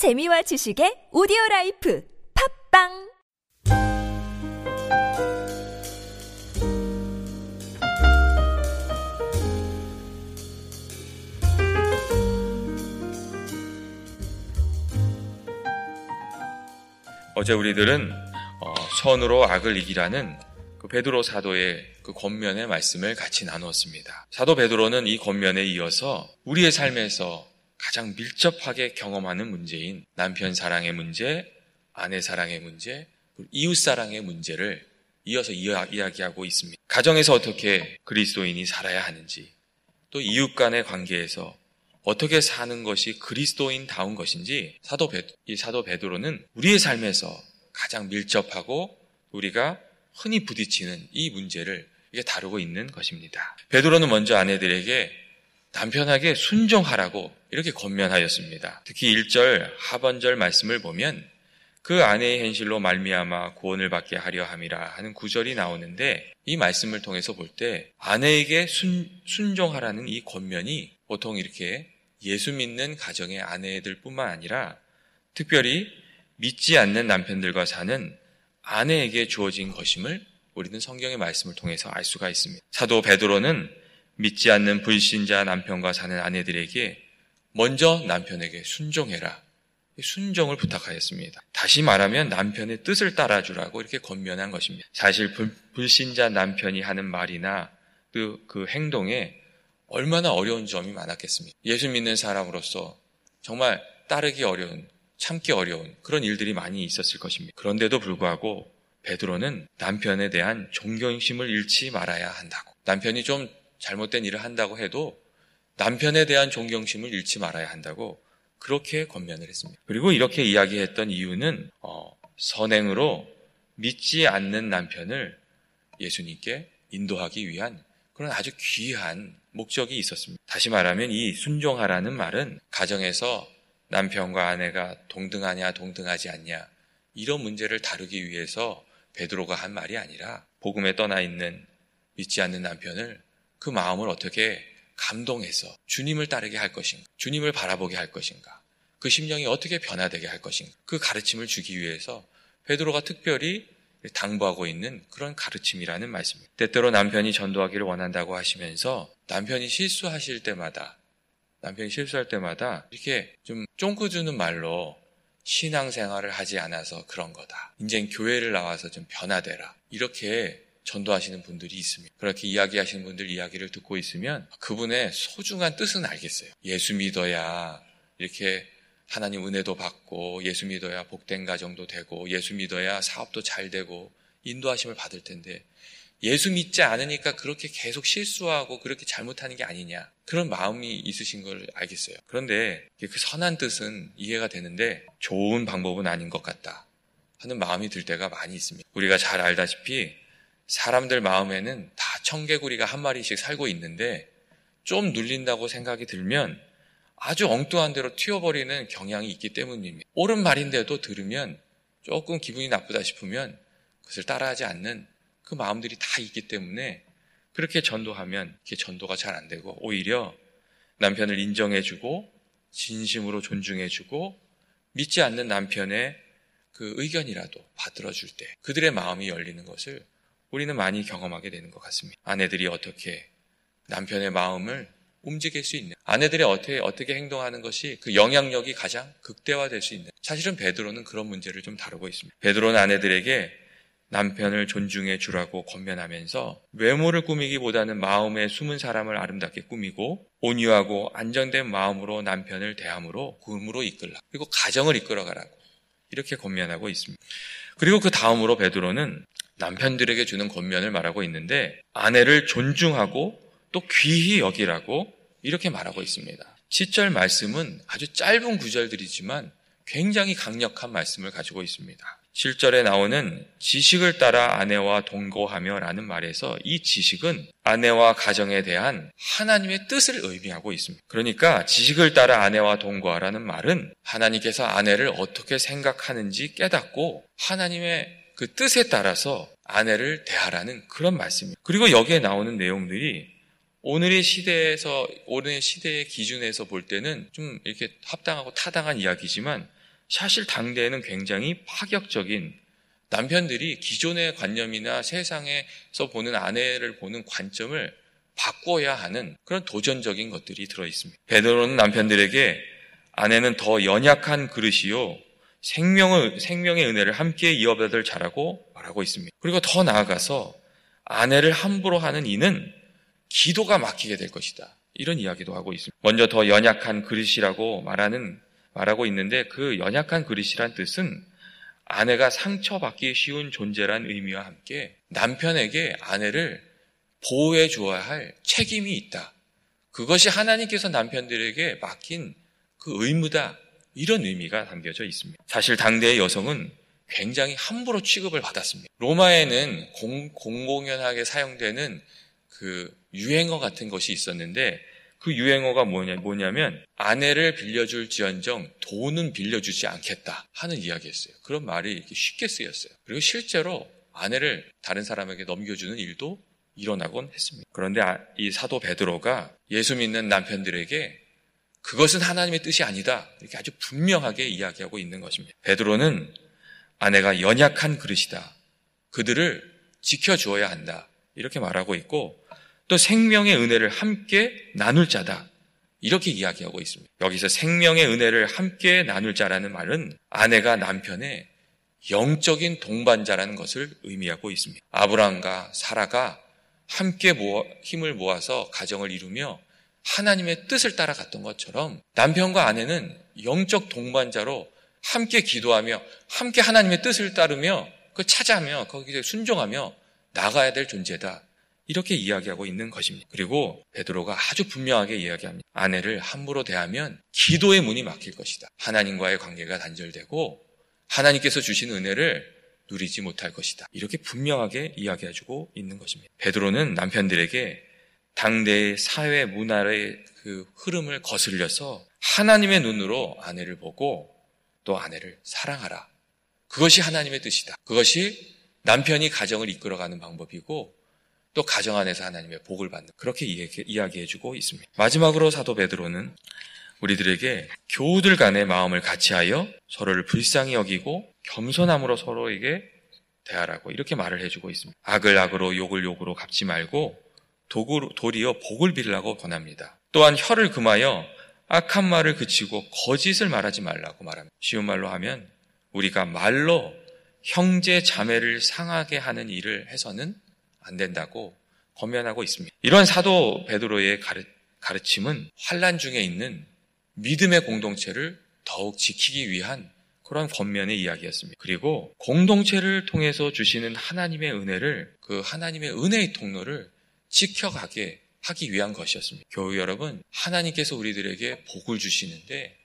재미와 지식의 오디오 life 팟빵 어제 우리들은 어, 선으로 악을 이기라는 그 베드로 사도의 그 권면의 말씀을 같이 나누었습니다. 사도 베드로는 이 권면에 이어서 우리의 삶에서 가장 밀접하게 경험하는 문제인 남편 사랑의 문제, 아내 사랑의 문제, 이웃 사랑의 문제를 이어서 이야기하고 있습니다. 가정에서 어떻게 그리스도인이 살아야 하는지, 또 이웃 간의 관계에서 어떻게 사는 것이 그리스도인다운 것인지 사도 베, 이 사도 베드로는 우리의 삶에서 가장 밀접하고 우리가 흔히 부딪히는 이 문제를 이게 다루고 있는 것입니다. 베드로는 먼저 아내들에게 남편에게 순종하라고 이렇게 권면하였습니다. 특히 1절 하반절 말씀을 보면 그 아내의 현실로 말미암아 구원을 받게 하려 함이라 하는 구절이 나오는데 이 말씀을 통해서 볼 때 아내에게 순, 순종하라는 이 권면이 보통 이렇게 예수 믿는 가정의 아내들뿐만 아니라 특별히 믿지 않는 남편들과 사는 아내에게 주어진 것임을 우리는 성경의 말씀을 통해서 알 수가 있습니다. 사도 베드로는 믿지 않는 불신자 남편과 사는 아내들에게 먼저 남편에게 순종해라. 순종을 부탁하였습니다. 다시 말하면 남편의 뜻을 따라주라고 이렇게 권면한 것입니다. 사실 불, 신자 남편이 하는 말이나 그, 그 행동에 얼마나 어려운 점이 많았겠습니까? 예수 믿는 사람으로서 정말 따르기 어려운, 참기 어려운 그런 일들이 많이 있었을 것입니다. 그런데도 불구하고 베드로는 남편에 대한 존경심을 잃지 말아야 한다고. 남편이 좀 잘못된 일을 한다고 해도 남편에 대한 존경심을 잃지 말아야 한다고 그렇게 권면을 했습니다. 그리고 이렇게 이야기했던 이유는 어, 선행으로 믿지 않는 남편을 예수님께 인도하기 위한 그런 아주 귀한 목적이 있었습니다. 다시 말하면 이 순종하라는 말은 가정에서 남편과 아내가 동등하냐 동등하지 않냐 이런 문제를 다루기 위해서 베드로가 한 말이 아니라 복음에 떠나 있는 믿지 않는 남편을 그 마음을 어떻게 감동해서 주님을 따르게 할 것인가, 주님을 바라보게 할 것인가, 그 심령이 어떻게 변화되게 할 것인가, 그 가르침을 주기 위해서 베드로가 특별히 당부하고 있는 그런 가르침이라는 말씀입니다. 때때로 남편이 전도하기를 원한다고 하시면서 남편이 실수하실 때마다 남편이 실수할 때마다 이렇게 좀 쫑크 주는 말로 신앙생활을 하지 않아서 그런 거다. 이제 교회를 나와서 좀 변화되라. 이렇게 전도하시는 분들이 있습니다. 그렇게 이야기하시는 분들 이야기를 듣고 있으면 그분의 소중한 뜻은 알겠어요. 예수 믿어야 이렇게 하나님 은혜도 받고 예수 믿어야 복된 가정도 되고 예수 믿어야 사업도 잘 되고 인도하심을 받을 텐데 예수 믿지 않으니까 그렇게 계속 실수하고 그렇게 잘못하는 게 아니냐 그런 마음이 있으신 걸 알겠어요. 그런데 그 선한 뜻은 이해가 되는데 좋은 방법은 아닌 것 같다 하는 마음이 들 때가 많이 있습니다. 우리가 잘 알다시피 사람들 마음에는 다 청개구리가 한 마리씩 살고 있는데 좀 눌린다고 생각이 들면 아주 엉뚱한 대로 튀어버리는 경향이 있기 때문입니다. 옳은 말인데도 들으면 조금 기분이 나쁘다 싶으면 그것을 따라하지 않는 그 마음들이 다 있기 때문에 그렇게 전도하면 이게 전도가 잘 안 되고 오히려 남편을 인정해주고 진심으로 존중해주고 믿지 않는 남편의 그 의견이라도 받들어줄 때 그들의 마음이 열리는 것을 우리는 많이 경험하게 되는 것 같습니다. 아내들이 어떻게 남편의 마음을 움직일 수 있는 아내들이 어떻게 어떻게 행동하는 것이 그 영향력이 가장 극대화될 수 있는 사실은 베드로는 그런 문제를 좀 다루고 있습니다. 베드로는 아내들에게 남편을 존중해 주라고 권면하면서 외모를 꾸미기보다는 마음에 숨은 사람을 아름답게 꾸미고 온유하고 안정된 마음으로 남편을 대함으로 구음으로 이끌라 그리고 가정을 이끌어가라고 이렇게 권면하고 있습니다. 그리고 그 다음으로 베드로는 남편들에게 주는 권면을 말하고 있는데 아내를 존중하고 또 귀히 여기라고 이렇게 말하고 있습니다. 7절 말씀은 아주 짧은 구절들이지만 굉장히 강력한 말씀을 가지고 있습니다. 7절에 나오는 지식을 따라 아내와 동거하며 라는 말에서 이 지식은 아내와 가정에 대한 하나님의 뜻을 의미하고 있습니다. 그러니까 지식을 따라 아내와 동거하라는 말은 하나님께서 아내를 어떻게 생각하는지 깨닫고 하나님의 그 뜻에 따라서 아내를 대하라는 그런 말씀입니다. 그리고 여기에 나오는 내용들이 오늘의 시대에서, 오늘의 시대의 기준에서 볼 때는 좀 이렇게 합당하고 타당한 이야기지만 사실 당대에는 굉장히 파격적인 남편들이 기존의 관념이나 세상에서 보는 아내를 보는 관점을 바꿔야 하는 그런 도전적인 것들이 들어 있습니다. 베드로는 남편들에게 아내는 더 연약한 그릇이요 생명의 생명의 은혜를 함께 이어받을 자라고 말하고 있습니다. 그리고 더 나아가서 아내를 함부로 하는 이는 기도가 막히게 될 것이다. 이런 이야기도 하고 있습니다. 먼저 더 연약한 그릇이라고 말하는 말하고 있는데 그 연약한 그릇이란 뜻은 아내가 상처받기 쉬운 존재란 의미와 함께 남편에게 아내를 보호해 주어야 할 책임이 있다. 그것이 하나님께서 남편들에게 맡긴 그 의무다. 이런 의미가 담겨져 있습니다. 사실 당대의 여성은 굉장히 함부로 취급을 받았습니다. 로마에는 공, 공공연하게 사용되는 그 유행어 같은 것이 있었는데 그 유행어가 뭐냐, 뭐냐면 아내를 빌려줄 지언정 돈은 빌려주지 않겠다 하는 이야기였어요. 그런 말이 쉽게 쓰였어요. 그리고 실제로 아내를 다른 사람에게 넘겨주는 일도 일어나곤 했습니다. 그런데 아, 이 사도 베드로가 예수 믿는 남편들에게 그것은 하나님의 뜻이 아니다. 이렇게 아주 분명하게 이야기하고 있는 것입니다. 베드로는 아내가 연약한 그릇이다. 그들을 지켜주어야 한다. 이렇게 말하고 있고 또 생명의 은혜를 함께 나눌 자다. 이렇게 이야기하고 있습니다. 여기서 생명의 은혜를 함께 나눌 자라는 말은 아내가 남편의 영적인 동반자라는 것을 의미하고 있습니다. 아브라함과 사라가 함께 모아, 힘을 모아서 가정을 이루며 하나님의 뜻을 따라갔던 것처럼 남편과 아내는 영적 동반자로 함께 기도하며 함께 하나님의 뜻을 따르며 그 찾아며 거기에 순종하며 나가야 될 존재다. 이렇게 이야기하고 있는 것입니다. 그리고 베드로가 아주 분명하게 이야기합니다. 아내를 함부로 대하면 기도의 문이 막힐 것이다. 하나님과의 관계가 단절되고 하나님께서 주신 은혜를 누리지 못할 것이다. 이렇게 분명하게 이야기해주고 있는 것입니다. 베드로는 남편들에게 당대의 사회 문화의 그 흐름을 거슬려서 하나님의 눈으로 아내를 보고 또 아내를 사랑하라. 그것이 하나님의 뜻이다. 그것이 남편이 가정을 이끌어가는 방법이고 또 가정 안에서 하나님의 복을 받는 그렇게 이야기해주고 있습니다. 마지막으로 사도 베드로는 우리들에게 교우들 간의 마음을 같이하여 서로를 불쌍히 여기고 겸손함으로 서로에게 대하라고 이렇게 말을 해주고 있습니다. 악을 악으로 욕을 욕으로 갚지 말고 도리어 복을 빌라고 권합니다. 또한 혀를 금하여 악한 말을 그치고 거짓을 말하지 말라고 말합니다. 쉬운 말로 하면 우리가 말로 형제 자매를 상하게 하는 일을 해서는 안 된다고 권면하고 있습니다. 이런 사도 베드로의 가르침은 환란 중에 있는 믿음의 공동체를 더욱 지키기 위한 그런 권면의 이야기였습니다. 그리고 공동체를 통해서 주시는 하나님의 은혜를 그 하나님의 은혜의 통로를 지켜가게 하기 위한 것이었습니다. 교우 여러분, 하나님께서 우리들에게 복을 주시는데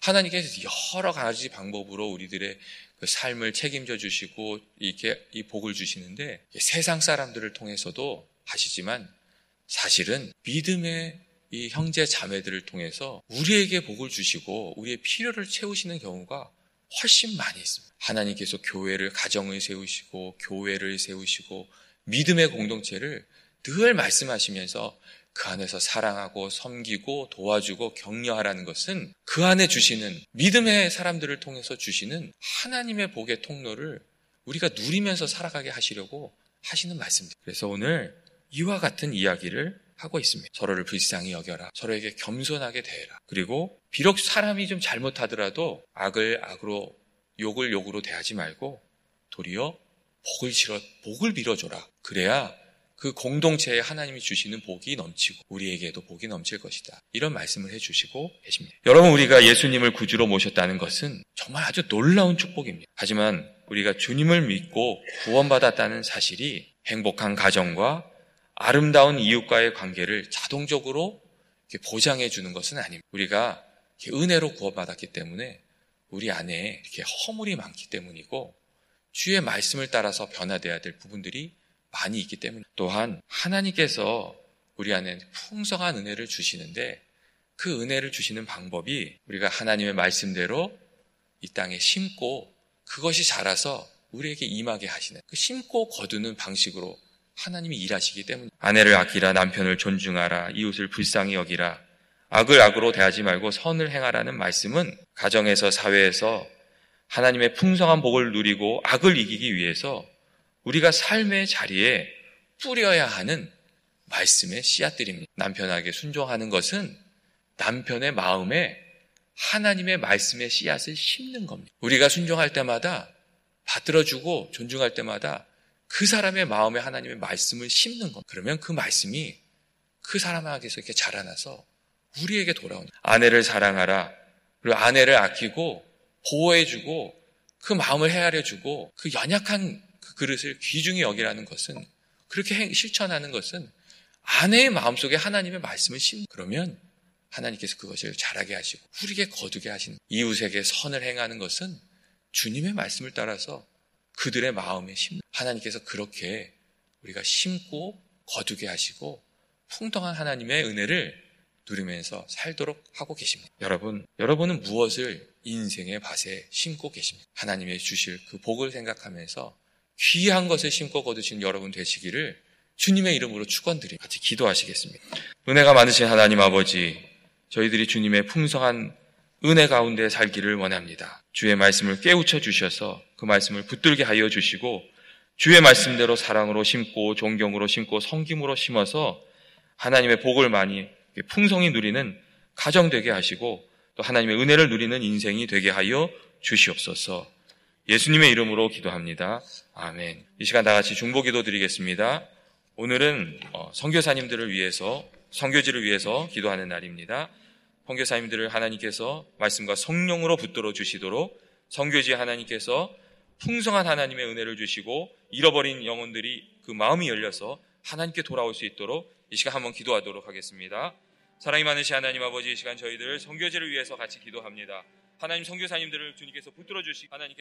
하나님께서 여러 가지 방법으로 우리들의 그 삶을 책임져 주시고 이렇게 이 복을 주시는데 세상 사람들을 통해서도 하시지만 사실은 믿음의 이 형제 자매들을 통해서 우리에게 복을 주시고 우리의 필요를 채우시는 경우가 훨씬 많이 있습니다. 하나님께서 교회를 가정을 세우시고 교회를 세우시고 믿음의 공동체를 늘 말씀하시면서 그 안에서 사랑하고 섬기고 도와주고 격려하라는 것은 그 안에 주시는 믿음의 사람들을 통해서 주시는 하나님의 복의 통로를 우리가 누리면서 살아가게 하시려고 하시는 말씀입니다. 그래서 오늘 이와 같은 이야기를 하고 있습니다. 서로를 불쌍히 여겨라. 서로에게 겸손하게 대해라. 그리고 비록 사람이 좀 잘못하더라도 악을 악으로 욕을 욕으로 대하지 말고 도리어 복을 실어 복을 빌어줘라. 그래야 그 공동체에 하나님이 주시는 복이 넘치고 우리에게도 복이 넘칠 것이다. 이런 말씀을 해주시고 계십니다. 여러분 우리가 예수님을 구주로 모셨다는 것은 정말 아주 놀라운 축복입니다. 하지만 우리가 주님을 믿고 구원받았다는 사실이 행복한 가정과 아름다운 이웃과의 관계를 자동적으로 보장해 주는 것은 아닙니다. 우리가 은혜로 구원받았기 때문에 우리 안에 이렇게 허물이 많기 때문이고 주의 말씀을 따라서 변화돼야 될 부분들이 많이 있기 때문에. 또한 하나님께서 우리 안에 풍성한 은혜를 주시는데 그 은혜를 주시는 방법이 우리가 하나님의 말씀대로 이 땅에 심고 그것이 자라서 우리에게 임하게 하시는 그 심고 거두는 방식으로 하나님이 일하시기 때문에 아내를 아끼라 남편을 존중하라 이웃을 불쌍히 여기라 악을 악으로 대하지 말고 선을 행하라는 말씀은 가정에서 사회에서 하나님의 풍성한 복을 누리고 악을 이기기 위해서 우리가 삶의 자리에 뿌려야 하는 말씀의 씨앗들입니다. 남편에게 순종하는 것은 남편의 마음에 하나님의 말씀의 씨앗을 심는 겁니다. 우리가 순종할 때마다 받들어주고 존중할 때마다 그 사람의 마음에 하나님의 말씀을 심는 겁니다. 그러면 그 말씀이 그 사람에게서 이렇게 자라나서 우리에게 돌아온다. 아내를 사랑하라. 그리고 아내를 아끼고 보호해주고 그 마음을 헤아려주고 그 연약한 그 그릇을 귀중히 여기라는 것은 그렇게 실천하는 것은 아내의 마음속에 하나님의 말씀을 심 그러면 하나님께서 그것을 잘하게 하시고 우리에게 거두게 하시는 이웃에게 선을 행하는 것은 주님의 말씀을 따라서 그들의 마음에 심 하나님께서 그렇게 우리가 심고 거두게 하시고 풍성한 하나님의 은혜를 누리면서 살도록 하고 계십니다. 여러분, 여러분은 무엇을 인생의 밭에 심고 계십니다. 하나님의 주실 그 복을 생각하면서 귀한 것을 심고 거두신 여러분 되시기를 주님의 이름으로 축원드립니다. 같이 기도하시겠습니다. 은혜가 많으신 하나님 아버지, 저희들이 주님의 풍성한 은혜 가운데 살기를 원합니다. 주의 말씀을 깨우쳐 주셔서 그 말씀을 붙들게 하여 주시고 주의 말씀대로 사랑으로 심고 존경으로 심고 성김으로 심어서 하나님의 복을 많이 풍성히 누리는 가정 되게 하시고 또 하나님의 은혜를 누리는 인생이 되게 하여 주시옵소서. 예수님의 이름으로 기도합니다. 아멘. 이 시간 다 같이 중보 기도 드리겠습니다. 오늘은 어, 선교사님들을 위해서 선교지를 위해서 기도하는 날입니다. 선교사님들을 하나님께서 말씀과 성령으로 붙들어 주시도록 선교지 하나님께서 풍성한 하나님의 은혜를 주시고 잃어버린 영혼들이 그 마음이 열려서 하나님께 돌아올 수 있도록 이 시간 한번 기도하도록 하겠습니다. 사랑이 많으신 하나님 아버지 이 시간 저희들 선교지를 위해서 같이 기도합니다. 하나님 선교사님들을 주님께서 붙들어 주시 하나님께